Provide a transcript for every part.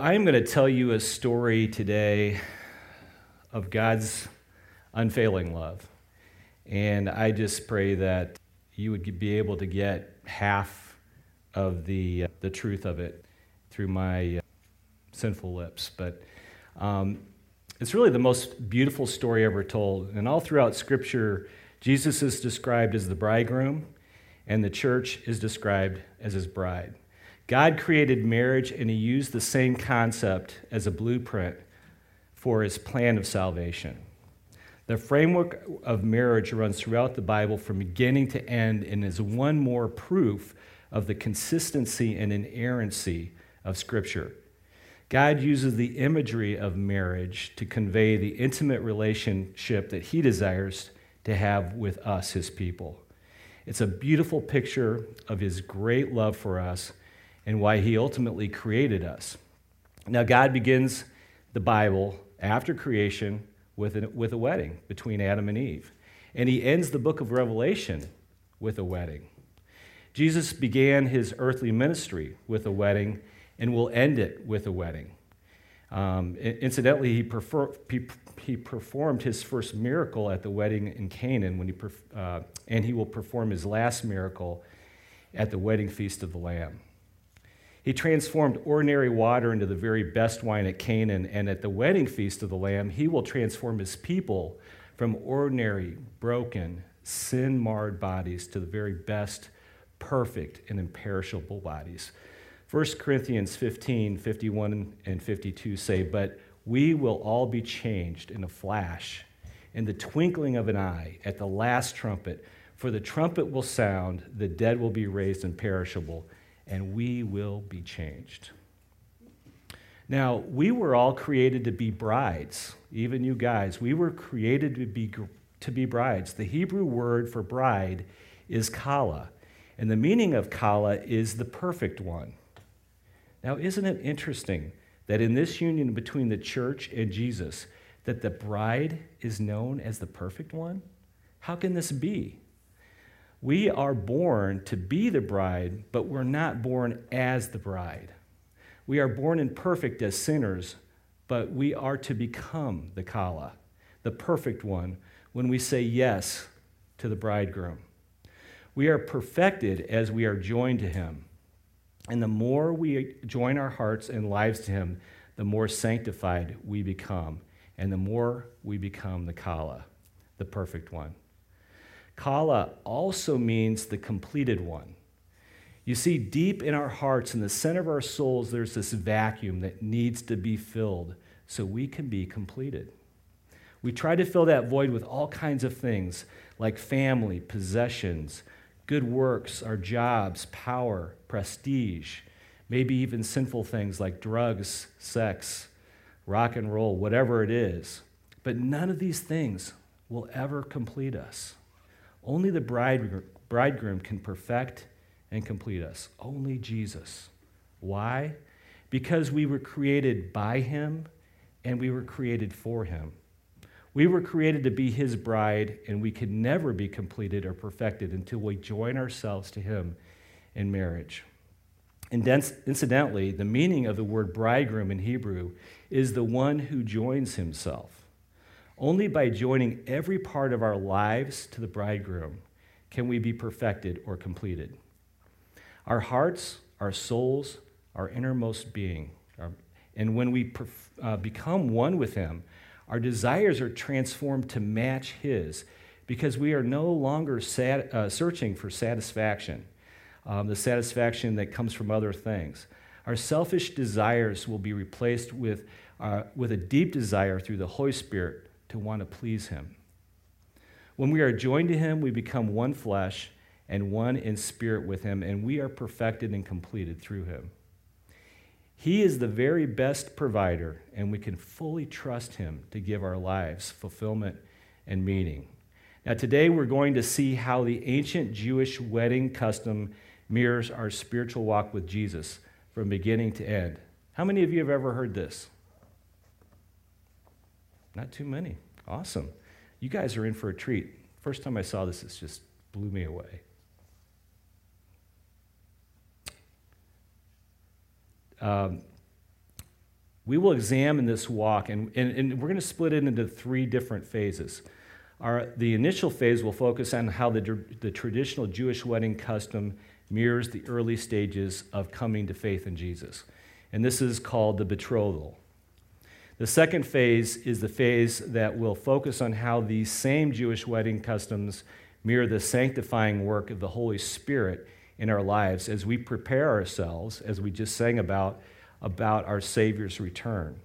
I'm going to tell you a story today of God's unfailing love. And I just pray that you would be able to get half of the, uh, the truth of it through my uh, sinful lips. But um, it's really the most beautiful story ever told. And all throughout Scripture, Jesus is described as the bridegroom, and the church is described as his bride. God created marriage, and he used the same concept as a blueprint for his plan of salvation. The framework of marriage runs throughout the Bible from beginning to end and is one more proof of the consistency and inerrancy of Scripture. God uses the imagery of marriage to convey the intimate relationship that he desires to have with us, his people. It's a beautiful picture of his great love for us and why he ultimately created us. Now, God begins the Bible after creation with a, with a wedding between Adam and Eve. And he ends the book of Revelation with a wedding. Jesus began his earthly ministry with a wedding and will end it with a wedding. Um, incidentally, he, prefer, he, he, performed his first miracle at the wedding in Canaan, when he uh, and he will perform his last miracle at the wedding feast of the Lamb. He transformed ordinary water into the very best wine at Canaan, and at the wedding feast of the Lamb, he will transform his people from ordinary, broken, sin marred bodies to the very best, perfect, and imperishable bodies. 1 Corinthians 15 51 and 52 say, But we will all be changed in a flash, in the twinkling of an eye, at the last trumpet. For the trumpet will sound, the dead will be raised imperishable and we will be changed. Now, we were all created to be brides, even you guys. We were created to be, to be brides. The Hebrew word for bride is kala, and the meaning of kala is the perfect one. Now, isn't it interesting that in this union between the church and Jesus, that the bride is known as the perfect one? How can this be? We are born to be the bride, but we're not born as the bride. We are born imperfect as sinners, but we are to become the Kala, the perfect one, when we say yes to the bridegroom. We are perfected as we are joined to him. And the more we join our hearts and lives to him, the more sanctified we become, and the more we become the Kala, the perfect one. Kala also means the completed one. You see, deep in our hearts, in the center of our souls, there's this vacuum that needs to be filled so we can be completed. We try to fill that void with all kinds of things like family, possessions, good works, our jobs, power, prestige, maybe even sinful things like drugs, sex, rock and roll, whatever it is. But none of these things will ever complete us. Only the bridegroom can perfect and complete us. Only Jesus. Why? Because we were created by him and we were created for him. We were created to be his bride, and we can never be completed or perfected until we join ourselves to him in marriage. And incidentally, the meaning of the word bridegroom in Hebrew is the one who joins himself. Only by joining every part of our lives to the bridegroom can we be perfected or completed. Our hearts, our souls, our innermost being, our, and when we perf- uh, become one with Him, our desires are transformed to match His because we are no longer sat, uh, searching for satisfaction, um, the satisfaction that comes from other things. Our selfish desires will be replaced with, uh, with a deep desire through the Holy Spirit to want to please Him. When we are joined to Him, we become one flesh and one in spirit with Him, and we are perfected and completed through Him. He is the very best provider, and we can fully trust Him to give our lives fulfillment and meaning. Now, today we're going to see how the ancient Jewish wedding custom mirrors our spiritual walk with Jesus from beginning to end. How many of you have ever heard this? Not too many. Awesome. You guys are in for a treat. First time I saw this, it just blew me away. Um, We will examine this walk, and, and, and we're going to split it into three different phases. Our, the initial phase will focus on how the, the traditional Jewish wedding custom mirrors the early stages of coming to faith in Jesus. And this is called the betrothal. The second phase is the phase that will focus on how these same Jewish wedding customs mirror the sanctifying work of the Holy Spirit in our lives as we prepare ourselves, as we just sang about, about our Savior's return.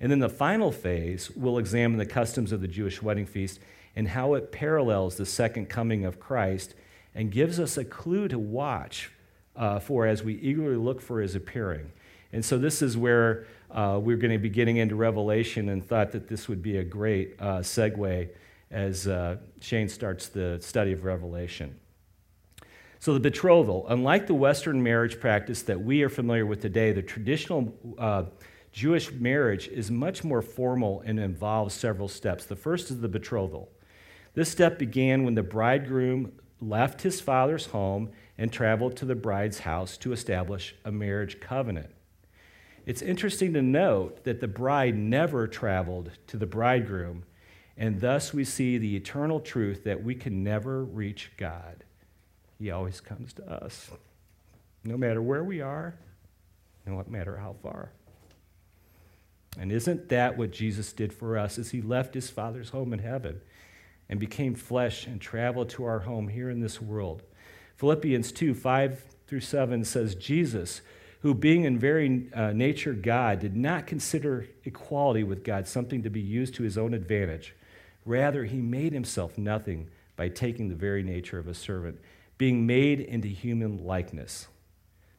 And then the final phase will examine the customs of the Jewish wedding feast and how it parallels the second coming of Christ and gives us a clue to watch uh, for as we eagerly look for his appearing. And so this is where uh, we're going to be getting into Revelation and thought that this would be a great uh, segue as uh, Shane starts the study of Revelation. So, the betrothal, unlike the Western marriage practice that we are familiar with today, the traditional uh, Jewish marriage is much more formal and involves several steps. The first is the betrothal. This step began when the bridegroom left his father's home and traveled to the bride's house to establish a marriage covenant. It's interesting to note that the bride never traveled to the bridegroom, and thus we see the eternal truth that we can never reach God. He always comes to us, no matter where we are, no matter how far. And isn't that what Jesus did for us as he left his Father's home in heaven? and became flesh and traveled to our home here in this world. Philippians 2 5 through 7 says, Jesus, who being in very uh, nature God, did not consider equality with God something to be used to his own advantage. Rather, he made himself nothing by taking the very nature of a servant, being made into human likeness.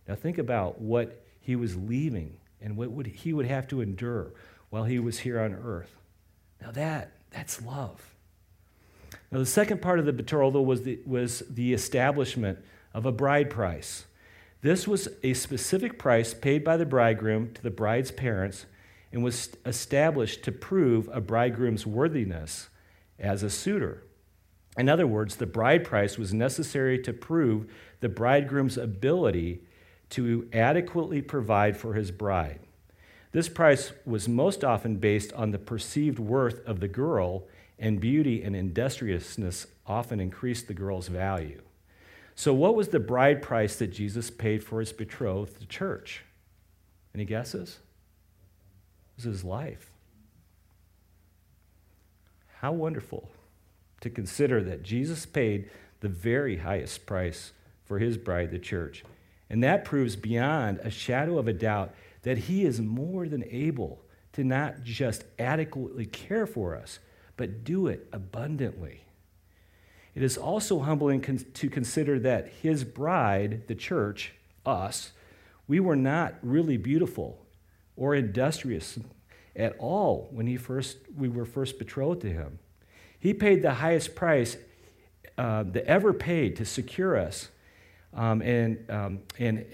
Now, think about what he was leaving and what would, he would have to endure while he was here on earth. Now, that, that's love. Now, the second part of the betrothal was the, was the establishment of a bride price. This was a specific price paid by the bridegroom to the bride's parents and was established to prove a bridegroom's worthiness as a suitor. In other words, the bride price was necessary to prove the bridegroom's ability to adequately provide for his bride. This price was most often based on the perceived worth of the girl and beauty and industriousness often increased the girl's value. So, what was the bride price that Jesus paid for his betrothed, the church? Any guesses? It was his life. How wonderful to consider that Jesus paid the very highest price for his bride, the church. And that proves beyond a shadow of a doubt that he is more than able to not just adequately care for us, but do it abundantly. It is also humbling con- to consider that his bride, the church, us, we were not really beautiful or industrious at all when he first, we were first betrothed to him. He paid the highest price uh, that ever paid to secure us. Um, and, um, and,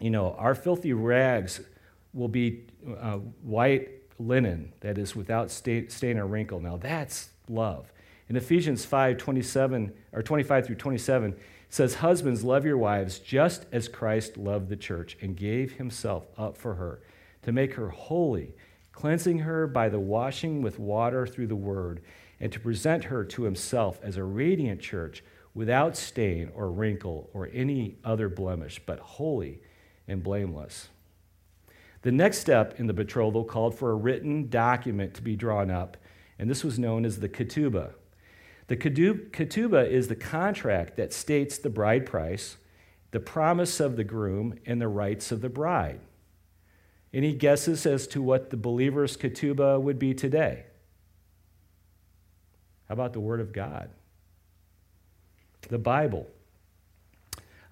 you know, our filthy rags will be uh, white linen that is without stain or wrinkle. Now that's love. In Ephesians 5 27 or 25 through 27, it says, Husbands, love your wives just as Christ loved the church and gave himself up for her to make her holy, cleansing her by the washing with water through the word, and to present her to himself as a radiant church without stain or wrinkle or any other blemish, but holy and blameless. The next step in the betrothal called for a written document to be drawn up, and this was known as the ketubah. The ketubah is the contract that states the bride price, the promise of the groom, and the rights of the bride. Any guesses as to what the believer's ketubah would be today? How about the Word of God? The Bible.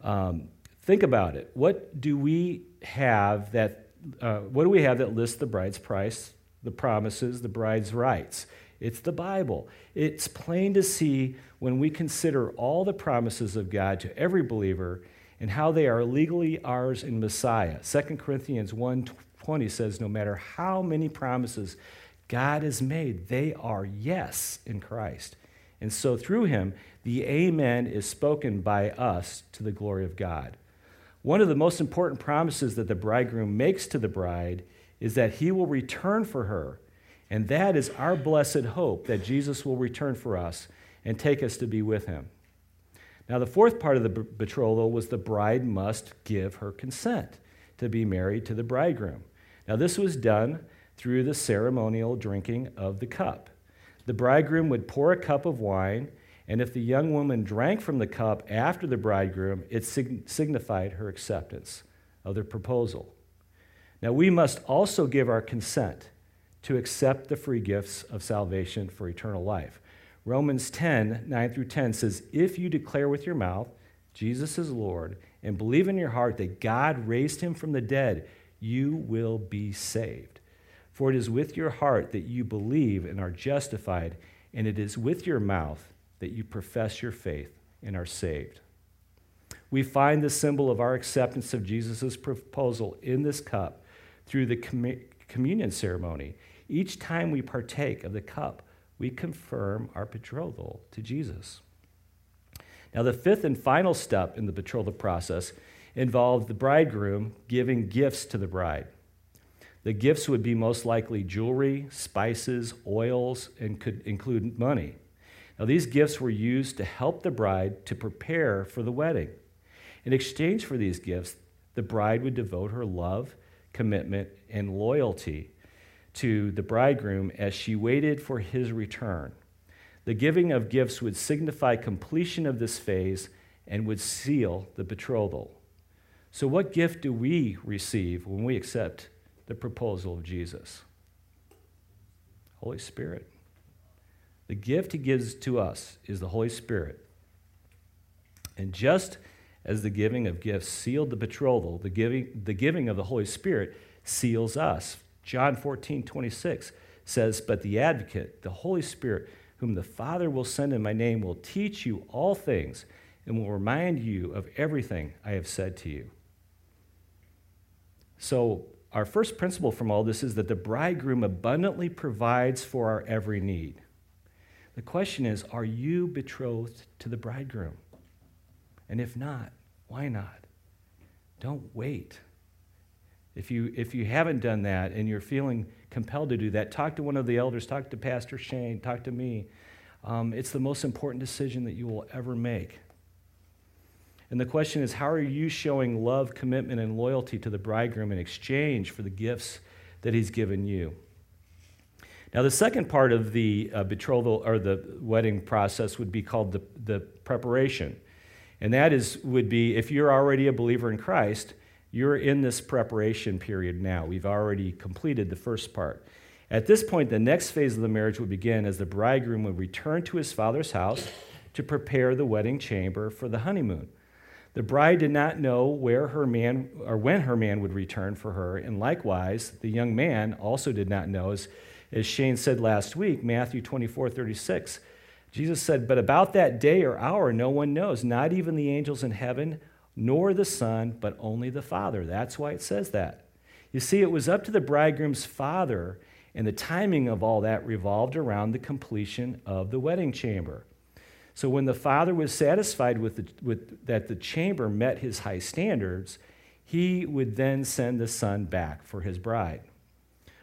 Um, think about it. What do we have that uh, what do we have that lists the bride's price, the promises, the bride's rights? It's the Bible. It's plain to see when we consider all the promises of God to every believer and how they are legally ours in Messiah. 2 Corinthians 1:20 says no matter how many promises God has made, they are yes in Christ. And so through him, the amen is spoken by us to the glory of God. One of the most important promises that the bridegroom makes to the bride is that he will return for her. And that is our blessed hope that Jesus will return for us and take us to be with him. Now, the fourth part of the betrothal was the bride must give her consent to be married to the bridegroom. Now, this was done through the ceremonial drinking of the cup. The bridegroom would pour a cup of wine, and if the young woman drank from the cup after the bridegroom, it signified her acceptance of the proposal. Now, we must also give our consent to accept the free gifts of salvation for eternal life. Romans 10 9 through 10 says, If you declare with your mouth Jesus is Lord and believe in your heart that God raised him from the dead, you will be saved. For it is with your heart that you believe and are justified, and it is with your mouth that you profess your faith and are saved. We find the symbol of our acceptance of Jesus' proposal in this cup through the communion ceremony. Each time we partake of the cup, we confirm our betrothal to Jesus. Now, the fifth and final step in the betrothal process involved the bridegroom giving gifts to the bride. The gifts would be most likely jewelry, spices, oils, and could include money. Now, these gifts were used to help the bride to prepare for the wedding. In exchange for these gifts, the bride would devote her love, commitment, and loyalty to the bridegroom as she waited for his return. The giving of gifts would signify completion of this phase and would seal the betrothal. So, what gift do we receive when we accept the proposal of Jesus? Holy Spirit. The gift he gives to us is the Holy Spirit. And just as the giving of gifts sealed the betrothal, the giving, the giving of the Holy Spirit seals us. John 14, 26 says, But the advocate, the Holy Spirit, whom the Father will send in my name, will teach you all things and will remind you of everything I have said to you. So, our first principle from all this is that the bridegroom abundantly provides for our every need. The question is are you betrothed to the bridegroom? And if not, why not? Don't wait. If you, if you haven't done that and you're feeling compelled to do that, talk to one of the elders, talk to Pastor Shane, talk to me. Um, it's the most important decision that you will ever make. And the question is how are you showing love, commitment, and loyalty to the bridegroom in exchange for the gifts that he's given you? Now, the second part of the uh, betrothal or the wedding process would be called the, the preparation. And that is, would be if you're already a believer in Christ, you're in this preparation period now. We've already completed the first part. At this point, the next phase of the marriage would begin as the bridegroom would return to his father's house to prepare the wedding chamber for the honeymoon. The bride did not know where her man or when her man would return for her, and likewise, the young man also did not know. As, as Shane said last week, Matthew 24 36, Jesus said, But about that day or hour, no one knows, not even the angels in heaven nor the Son, but only the Father. That's why it says that. You see, it was up to the bridegroom's father, and the timing of all that revolved around the completion of the wedding chamber. So when the father was satisfied with, the, with that the chamber met his high standards, he would then send the son back for his bride.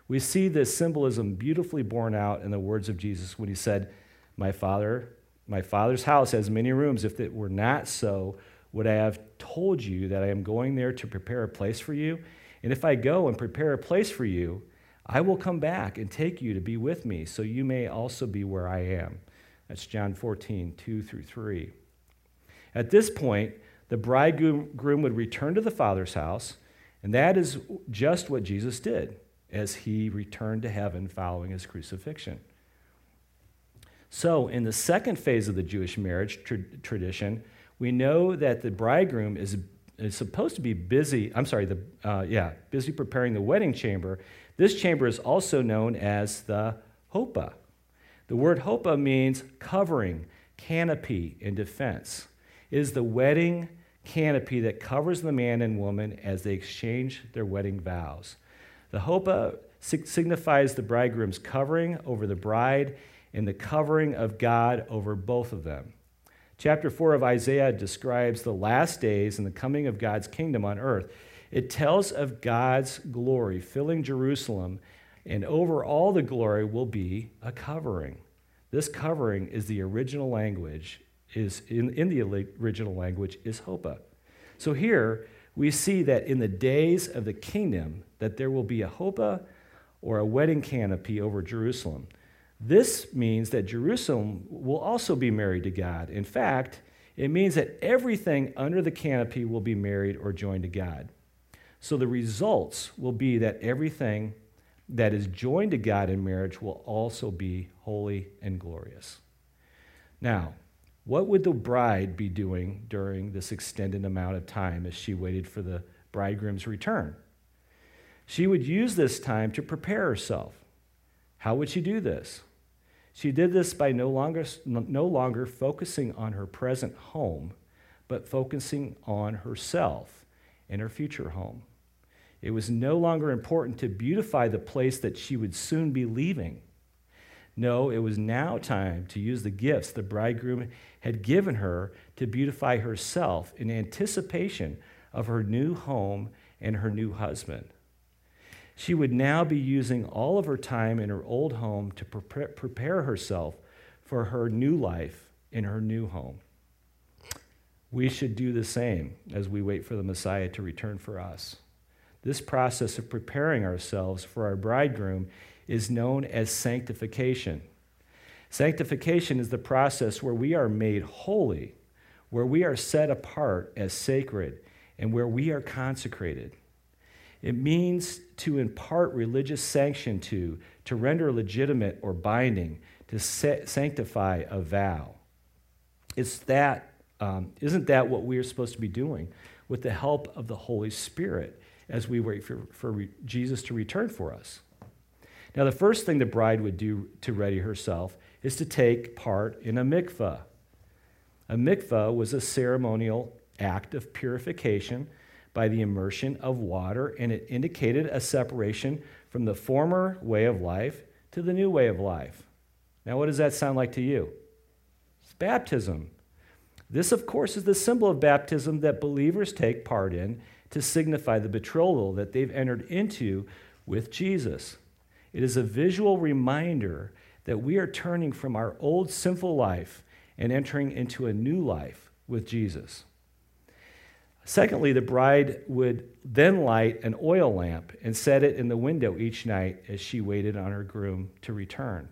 We see this symbolism beautifully borne out in the words of Jesus when he said, "My father, my father's house has many rooms. If it were not so, would I have told you that I am going there to prepare a place for you? And if I go and prepare a place for you, I will come back and take you to be with me, so you may also be where I am. That's John 14, 2 through 3. At this point, the bridegroom would return to the Father's house, and that is just what Jesus did as he returned to heaven following his crucifixion. So, in the second phase of the Jewish marriage tra- tradition, we know that the bridegroom is, is supposed to be busy, I'm sorry, the, uh, yeah, busy preparing the wedding chamber. This chamber is also known as the huppah. The word huppah means covering, canopy, and defense. It is the wedding canopy that covers the man and woman as they exchange their wedding vows. The huppah signifies the bridegroom's covering over the bride and the covering of God over both of them. Chapter 4 of Isaiah describes the last days and the coming of God's kingdom on earth. It tells of God's glory filling Jerusalem, and over all the glory will be a covering. This covering is the original language, is in, in the original language is huppah. So here we see that in the days of the kingdom that there will be a huppah or a wedding canopy over Jerusalem. This means that Jerusalem will also be married to God. In fact, it means that everything under the canopy will be married or joined to God. So the results will be that everything that is joined to God in marriage will also be holy and glorious. Now, what would the bride be doing during this extended amount of time as she waited for the bridegroom's return? She would use this time to prepare herself. How would she do this? She did this by no longer, no longer focusing on her present home, but focusing on herself and her future home. It was no longer important to beautify the place that she would soon be leaving. No, it was now time to use the gifts the bridegroom had given her to beautify herself in anticipation of her new home and her new husband. She would now be using all of her time in her old home to prepare herself for her new life in her new home. We should do the same as we wait for the Messiah to return for us. This process of preparing ourselves for our bridegroom is known as sanctification. Sanctification is the process where we are made holy, where we are set apart as sacred, and where we are consecrated. It means to impart religious sanction to, to render legitimate or binding, to sanctify a vow. It's that, um, isn't that what we are supposed to be doing with the help of the Holy Spirit as we wait for, for re- Jesus to return for us? Now, the first thing the bride would do to ready herself is to take part in a mikvah. A mikvah was a ceremonial act of purification by the immersion of water, and it indicated a separation from the former way of life to the new way of life. Now, what does that sound like to you? It's baptism. This, of course, is the symbol of baptism that believers take part in to signify the betrothal that they've entered into with Jesus. It is a visual reminder that we are turning from our old sinful life and entering into a new life with Jesus. Secondly, the bride would then light an oil lamp and set it in the window each night as she waited on her groom to return.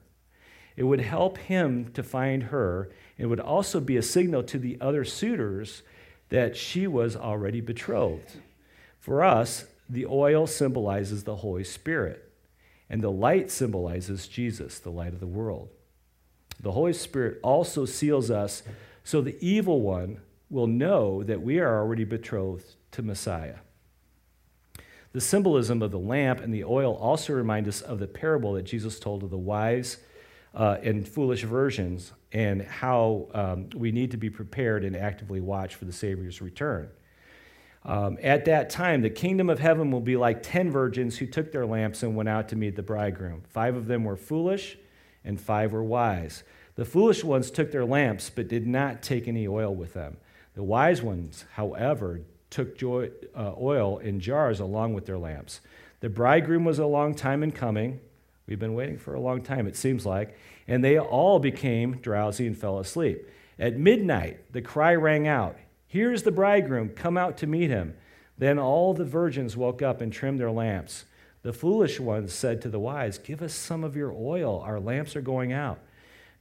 It would help him to find her. It would also be a signal to the other suitors that she was already betrothed. For us, the oil symbolizes the Holy Spirit, and the light symbolizes Jesus, the light of the world. The Holy Spirit also seals us so the evil one will know that we are already betrothed to Messiah. The symbolism of the lamp and the oil also remind us of the parable that Jesus told of the wise uh, and foolish virgins and how um, we need to be prepared and actively watch for the Savior's return. Um, at that time, the kingdom of heaven will be like ten virgins who took their lamps and went out to meet the bridegroom. Five of them were foolish, and five were wise. The foolish ones took their lamps, but did not take any oil with them. The wise ones, however, took joy, uh, oil in jars along with their lamps. The bridegroom was a long time in coming. We've been waiting for a long time, it seems like. And they all became drowsy and fell asleep. At midnight, the cry rang out Here's the bridegroom, come out to meet him. Then all the virgins woke up and trimmed their lamps. The foolish ones said to the wise, Give us some of your oil, our lamps are going out.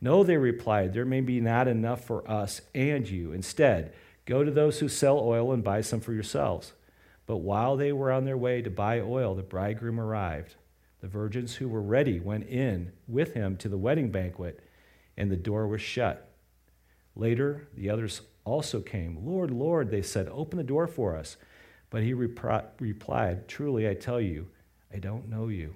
No, they replied, There may be not enough for us and you. Instead, go to those who sell oil and buy some for yourselves. But while they were on their way to buy oil, the bridegroom arrived. The virgins who were ready went in with him to the wedding banquet, and the door was shut. Later, the others also came. Lord, Lord, they said, open the door for us. But he repri- replied, Truly, I tell you, I don't know you.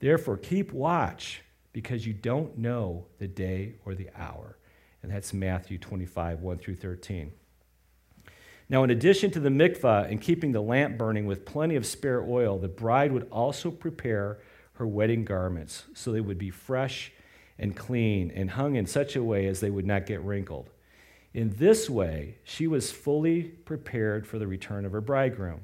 Therefore, keep watch because you don't know the day or the hour. And that's Matthew 25, 1 through 13. Now, in addition to the mikvah and keeping the lamp burning with plenty of spare oil, the bride would also prepare her wedding garments so they would be fresh and clean and hung in such a way as they would not get wrinkled. In this way, she was fully prepared for the return of her bridegroom.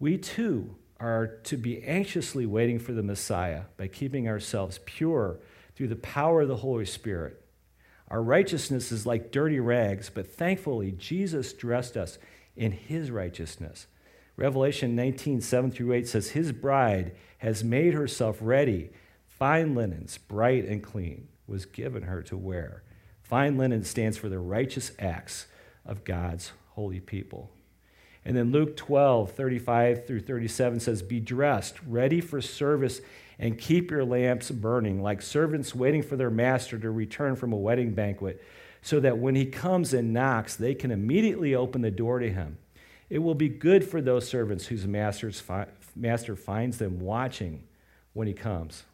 We too are to be anxiously waiting for the Messiah by keeping ourselves pure through the power of the Holy Spirit. Our righteousness is like dirty rags, but thankfully, Jesus dressed us in his righteousness. Revelation 19, 7 through 8 says, His bride has made herself ready. Fine linens, bright and clean, was given her to wear. Fine linen stands for the righteous acts of God's holy people. And then Luke 12, 35 through 37 says, Be dressed, ready for service, and keep your lamps burning, like servants waiting for their master to return from a wedding banquet, so that when he comes and knocks, they can immediately open the door to him. It will be good for those servants whose fi- master finds them watching when he comes.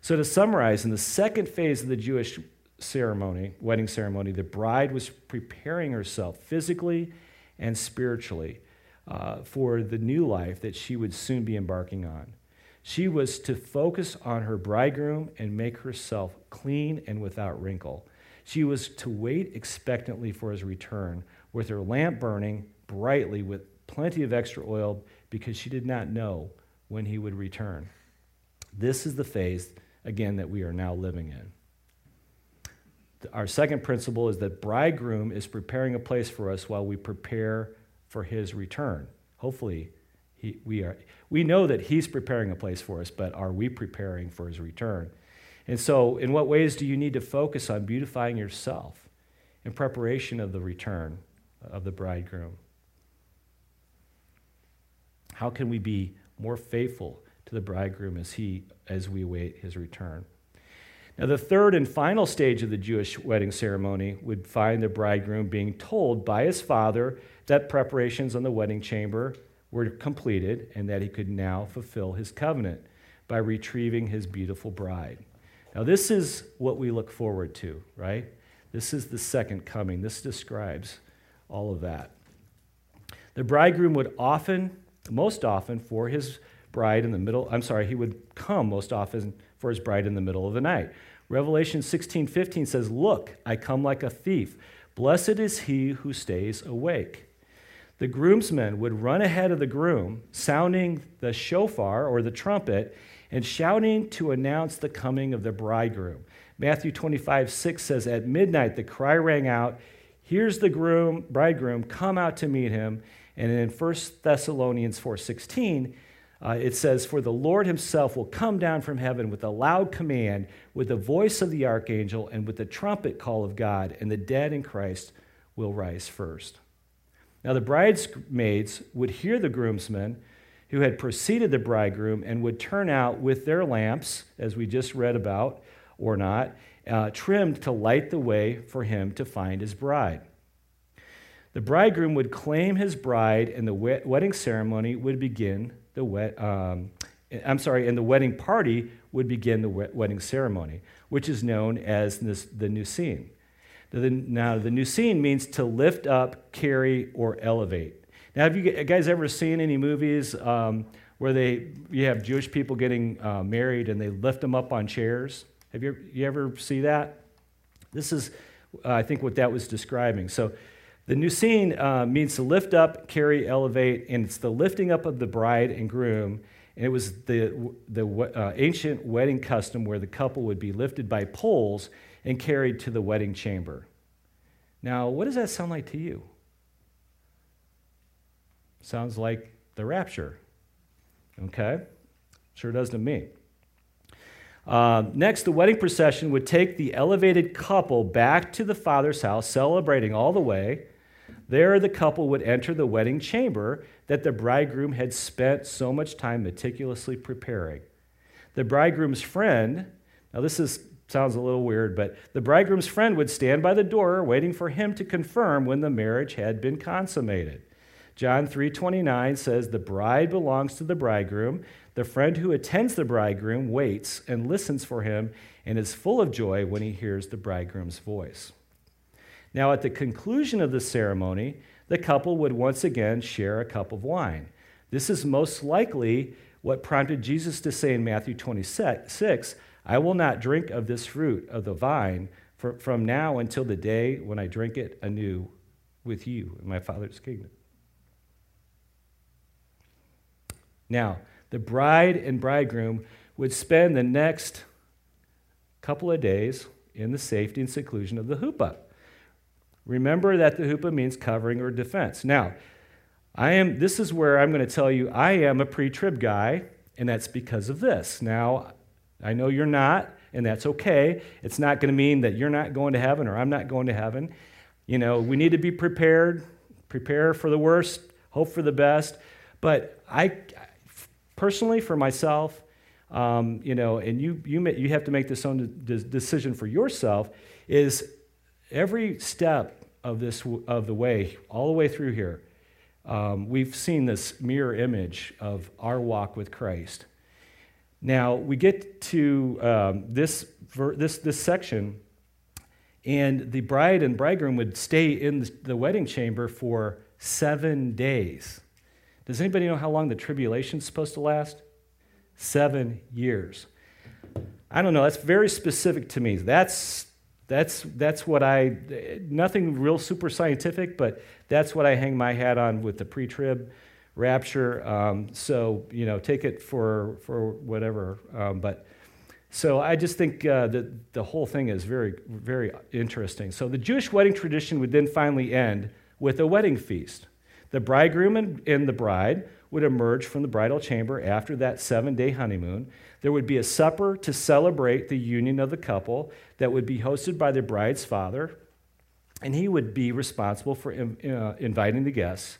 So, to summarize, in the second phase of the Jewish ceremony, wedding ceremony, the bride was preparing herself physically and spiritually uh, for the new life that she would soon be embarking on. She was to focus on her bridegroom and make herself clean and without wrinkle. She was to wait expectantly for his return with her lamp burning brightly with plenty of extra oil because she did not know when he would return. This is the phase, again, that we are now living in. Our second principle is that bridegroom is preparing a place for us while we prepare for his return. Hopefully, he, we, are, we know that he's preparing a place for us, but are we preparing for his return? And so, in what ways do you need to focus on beautifying yourself in preparation of the return of the bridegroom? How can we be more faithful to the bridegroom as he as we await his return? Now, the third and final stage of the Jewish wedding ceremony would find the bridegroom being told by his father that preparations on the wedding chamber were completed and that he could now fulfill his covenant by retrieving his beautiful bride. Now, this is what we look forward to, right? This is the second coming. This describes all of that. The bridegroom would often, most often, for his bride in the middle, I'm sorry, he would come most often for his bride in the middle of the night. Revelation 16 15 says, Look, I come like a thief. Blessed is he who stays awake. The groomsmen would run ahead of the groom, sounding the shofar or the trumpet, and shouting to announce the coming of the bridegroom. Matthew 25 6 says, At midnight the cry rang out, Here's the groom, bridegroom, come out to meet him. And in 1 Thessalonians 4 16, uh, it says, For the Lord himself will come down from heaven with a loud command, with the voice of the archangel, and with the trumpet call of God, and the dead in Christ will rise first. Now the bridesmaids would hear the groomsmen who had preceded the bridegroom and would turn out with their lamps, as we just read about, or not, uh, trimmed to light the way for him to find his bride. The bridegroom would claim his bride, and the wedding ceremony would begin the um, I'm sorry, and the wedding party would begin the wedding ceremony, which is known as this, the Nusin. Now, the Nusin means to lift up, carry, or elevate. Now, have you guys ever seen any movies um, where they you have Jewish people getting uh, married and they lift them up on chairs? Have you, you ever see that? This is, uh, I think, what that was describing. So, the Nusin uh, means to lift up, carry, elevate, and it's the lifting up of the bride and groom. And it was the, the uh, ancient wedding custom where the couple would be lifted by poles and carried to the wedding chamber. Now, what does that sound like to you? Sounds like the rapture. Okay? Sure does to me. Uh, next, the wedding procession would take the elevated couple back to the father's house, celebrating all the way. There, the couple would enter the wedding chamber that the bridegroom had spent so much time meticulously preparing. The bridegroom's friend, now this is, sounds a little weird, but the bridegroom's friend would stand by the door waiting for him to confirm when the marriage had been consummated. John 3:29 says the bride belongs to the bridegroom. The friend who attends the bridegroom waits and listens for him and is full of joy when he hears the bridegroom's voice. Now, at the conclusion of the ceremony, the couple would once again share a cup of wine. This is most likely what prompted Jesus to say in Matthew 26, I will not drink of this fruit of the vine from now until the day when I drink it anew with you in my Father's kingdom. Now, the bride and bridegroom would spend the next couple of days in the safety and seclusion of the huppah. Remember that the huppah means covering or defense. Now, I am this is where I'm going to tell you I am a pre-trib guy, and that's because of this. Now, I know you're not, and that's okay. It's not going to mean that you're not going to heaven or I'm not going to heaven. You know, we need to be prepared, prepare for the worst, hope for the best. But I personally, for myself, um, you know, and you, you, you have to make this own decision for yourself, is every step of this of the way, all the way through here, um, we've seen this mirror image of our walk with Christ. Now we get to um, this this this section, and the bride and bridegroom would stay in the wedding chamber for seven days. Does anybody know how long the tribulation is supposed to last? Seven years. I don't know. That's very specific to me. That's that's that's what I nothing real super scientific, but that's what I hang my hat on with the pre-trib rapture. Um, so you know, take it for for whatever. Um, but so I just think uh, that the whole thing is very very interesting. So the Jewish wedding tradition would then finally end with a wedding feast. The bridegroom and the bride would emerge from the bridal chamber after that seven day honeymoon. There would be a supper to celebrate the union of the couple that would be hosted by the bride's father, and he would be responsible for uh, inviting the guests.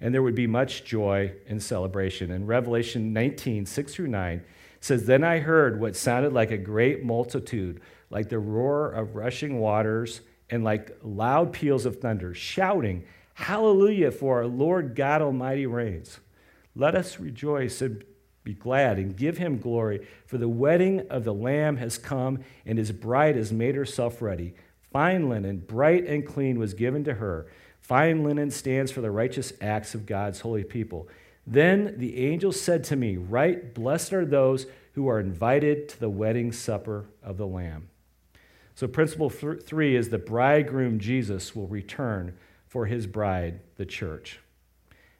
And there would be much joy and celebration. In Revelation 19, 6 through 9, says, Then I heard what sounded like a great multitude, like the roar of rushing waters, and like loud peals of thunder, shouting, Hallelujah, for our Lord God Almighty reigns. Let us rejoice and be glad and give him glory, for the wedding of the Lamb has come, and his bride has made herself ready. Fine linen, bright and clean, was given to her. Fine linen stands for the righteous acts of God's holy people. Then the angel said to me, Right, blessed are those who are invited to the wedding supper of the Lamb. So, principle three is the bridegroom Jesus will return for his bride, the church.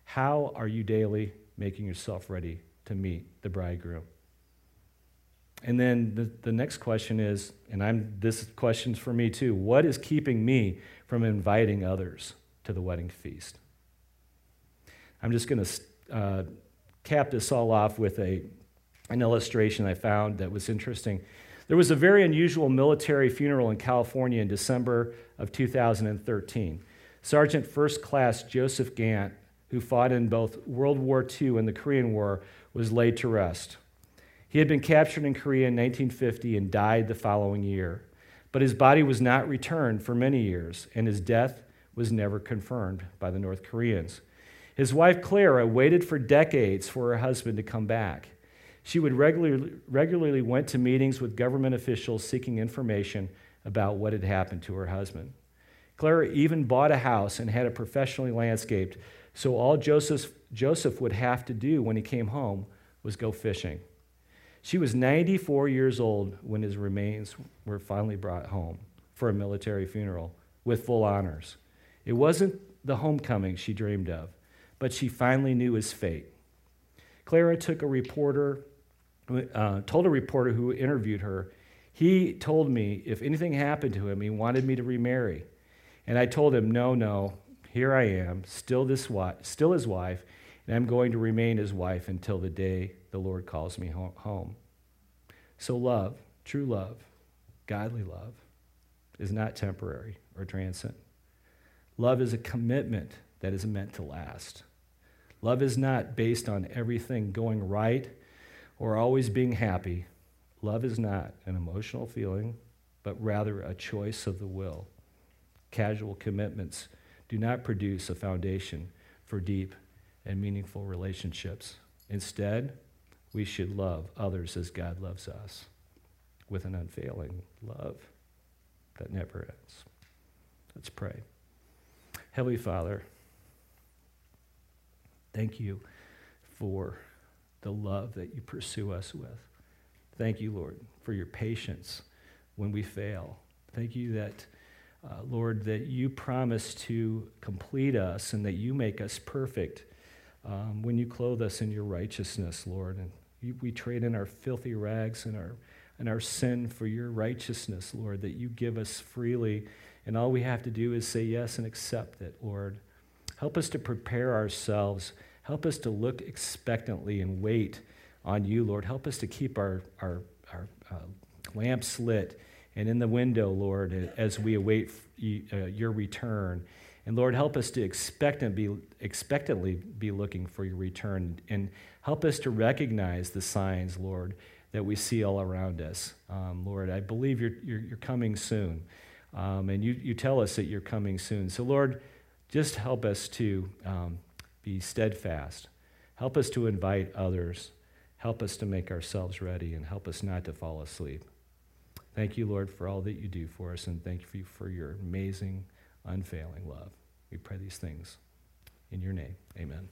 How are you daily making yourself ready to meet the bridegroom? And then the, the next question is, and I'm this question's for me too, what is keeping me from inviting others to the wedding feast? I'm just going to uh, cap this all off with a, an illustration I found that was interesting. There was a very unusual military funeral in California in December of 2013. Sergeant First Class Joseph Gantt, who fought in both World War II and the Korean War, was laid to rest. He had been captured in Korea in 1950 and died the following year. But his body was not returned for many years, and his death was never confirmed by the North Koreans. His wife Clara waited for decades for her husband to come back. She would regularly, regularly went to meetings with government officials seeking information about what had happened to her husband. Clara even bought a house and had it professionally landscaped, so all Joseph, Joseph would have to do when he came home was go fishing. She was 94 years old when his remains were finally brought home for a military funeral with full honors. It wasn't the homecoming she dreamed of, but she finally knew his fate. Clara took a reporter, uh, told a reporter who interviewed her, he told me if anything happened to him, he wanted me to remarry. And I told him, no, no, here I am, still, this wife, still his wife, and I'm going to remain his wife until the day the Lord calls me home. So, love, true love, godly love, is not temporary or transient. Love is a commitment that is meant to last. Love is not based on everything going right or always being happy. Love is not an emotional feeling, but rather a choice of the will casual commitments do not produce a foundation for deep and meaningful relationships. Instead, we should love others as God loves us with an unfailing love that never ends. Let's pray. Heavenly Father, thank you for the love that you pursue us with. Thank you, Lord, for your patience when we fail Thank you that, uh, Lord, that you promise to complete us and that you make us perfect um, when you clothe us in your righteousness, Lord. And you, we trade in our filthy rags and our, and our sin for your righteousness, Lord, that you give us freely. And all we have to do is say yes and accept it, Lord. Help us to prepare ourselves. Help us to look expectantly and wait on you, Lord. Help us to keep our, our, our uh, lamps lit and in the window, Lord, as we await uh, your return. And Lord, help us to expectant be, expectantly be looking for your return. And help us to recognize the signs, Lord, that we see all around us. Um, Lord, I believe you're, you're, you're coming soon. Um, and you, you tell us that you're coming soon. So, Lord, just help us to um, be steadfast. Help us to invite others. Help us to make ourselves ready and help us not to fall asleep. Thank you, Lord, for all that you do for us, and thank you for your amazing, unfailing love. We pray these things in your name. Amen.